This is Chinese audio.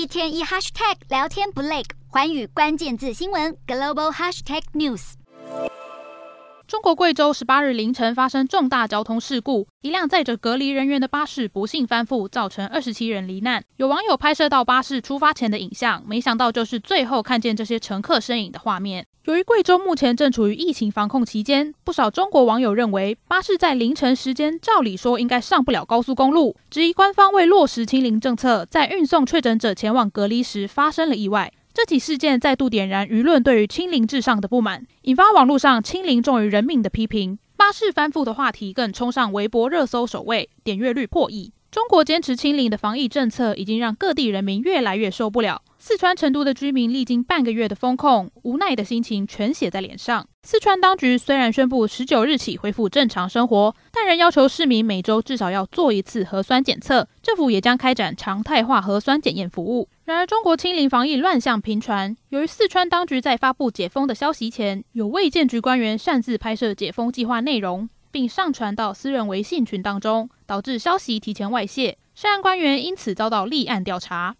一天一 hashtag 聊天不累，环宇关键字新闻 global hashtag news。中国贵州十八日凌晨发生重大交通事故，一辆载着隔离人员的巴士不幸翻覆，造成二十七人罹难。有网友拍摄到巴士出发前的影像，没想到就是最后看见这些乘客身影的画面。由于贵州目前正处于疫情防控期间，不少中国网友认为巴士在凌晨时间照理说应该上不了高速公路，质疑官方未落实清零政策，在运送确诊者前往隔离时发生了意外。这起事件再度点燃舆论对于清零至上的不满，引发网络上“清零重于人命”的批评。巴士翻覆的话题更冲上微博热搜首位，点阅率破亿。中国坚持清零的防疫政策已经让各地人民越来越受不了。四川成都的居民历经半个月的封控，无奈的心情全写在脸上。四川当局虽然宣布十九日起恢复正常生活，但仍要求市民每周至少要做一次核酸检测。政府也将开展常态化核酸检验服务。然而，中国清零防疫乱象频传，由于四川当局在发布解封的消息前，有卫健局官员擅自拍摄解封计划内容，并上传到私人微信群当中，导致消息提前外泄。涉案官员因此遭到立案调查。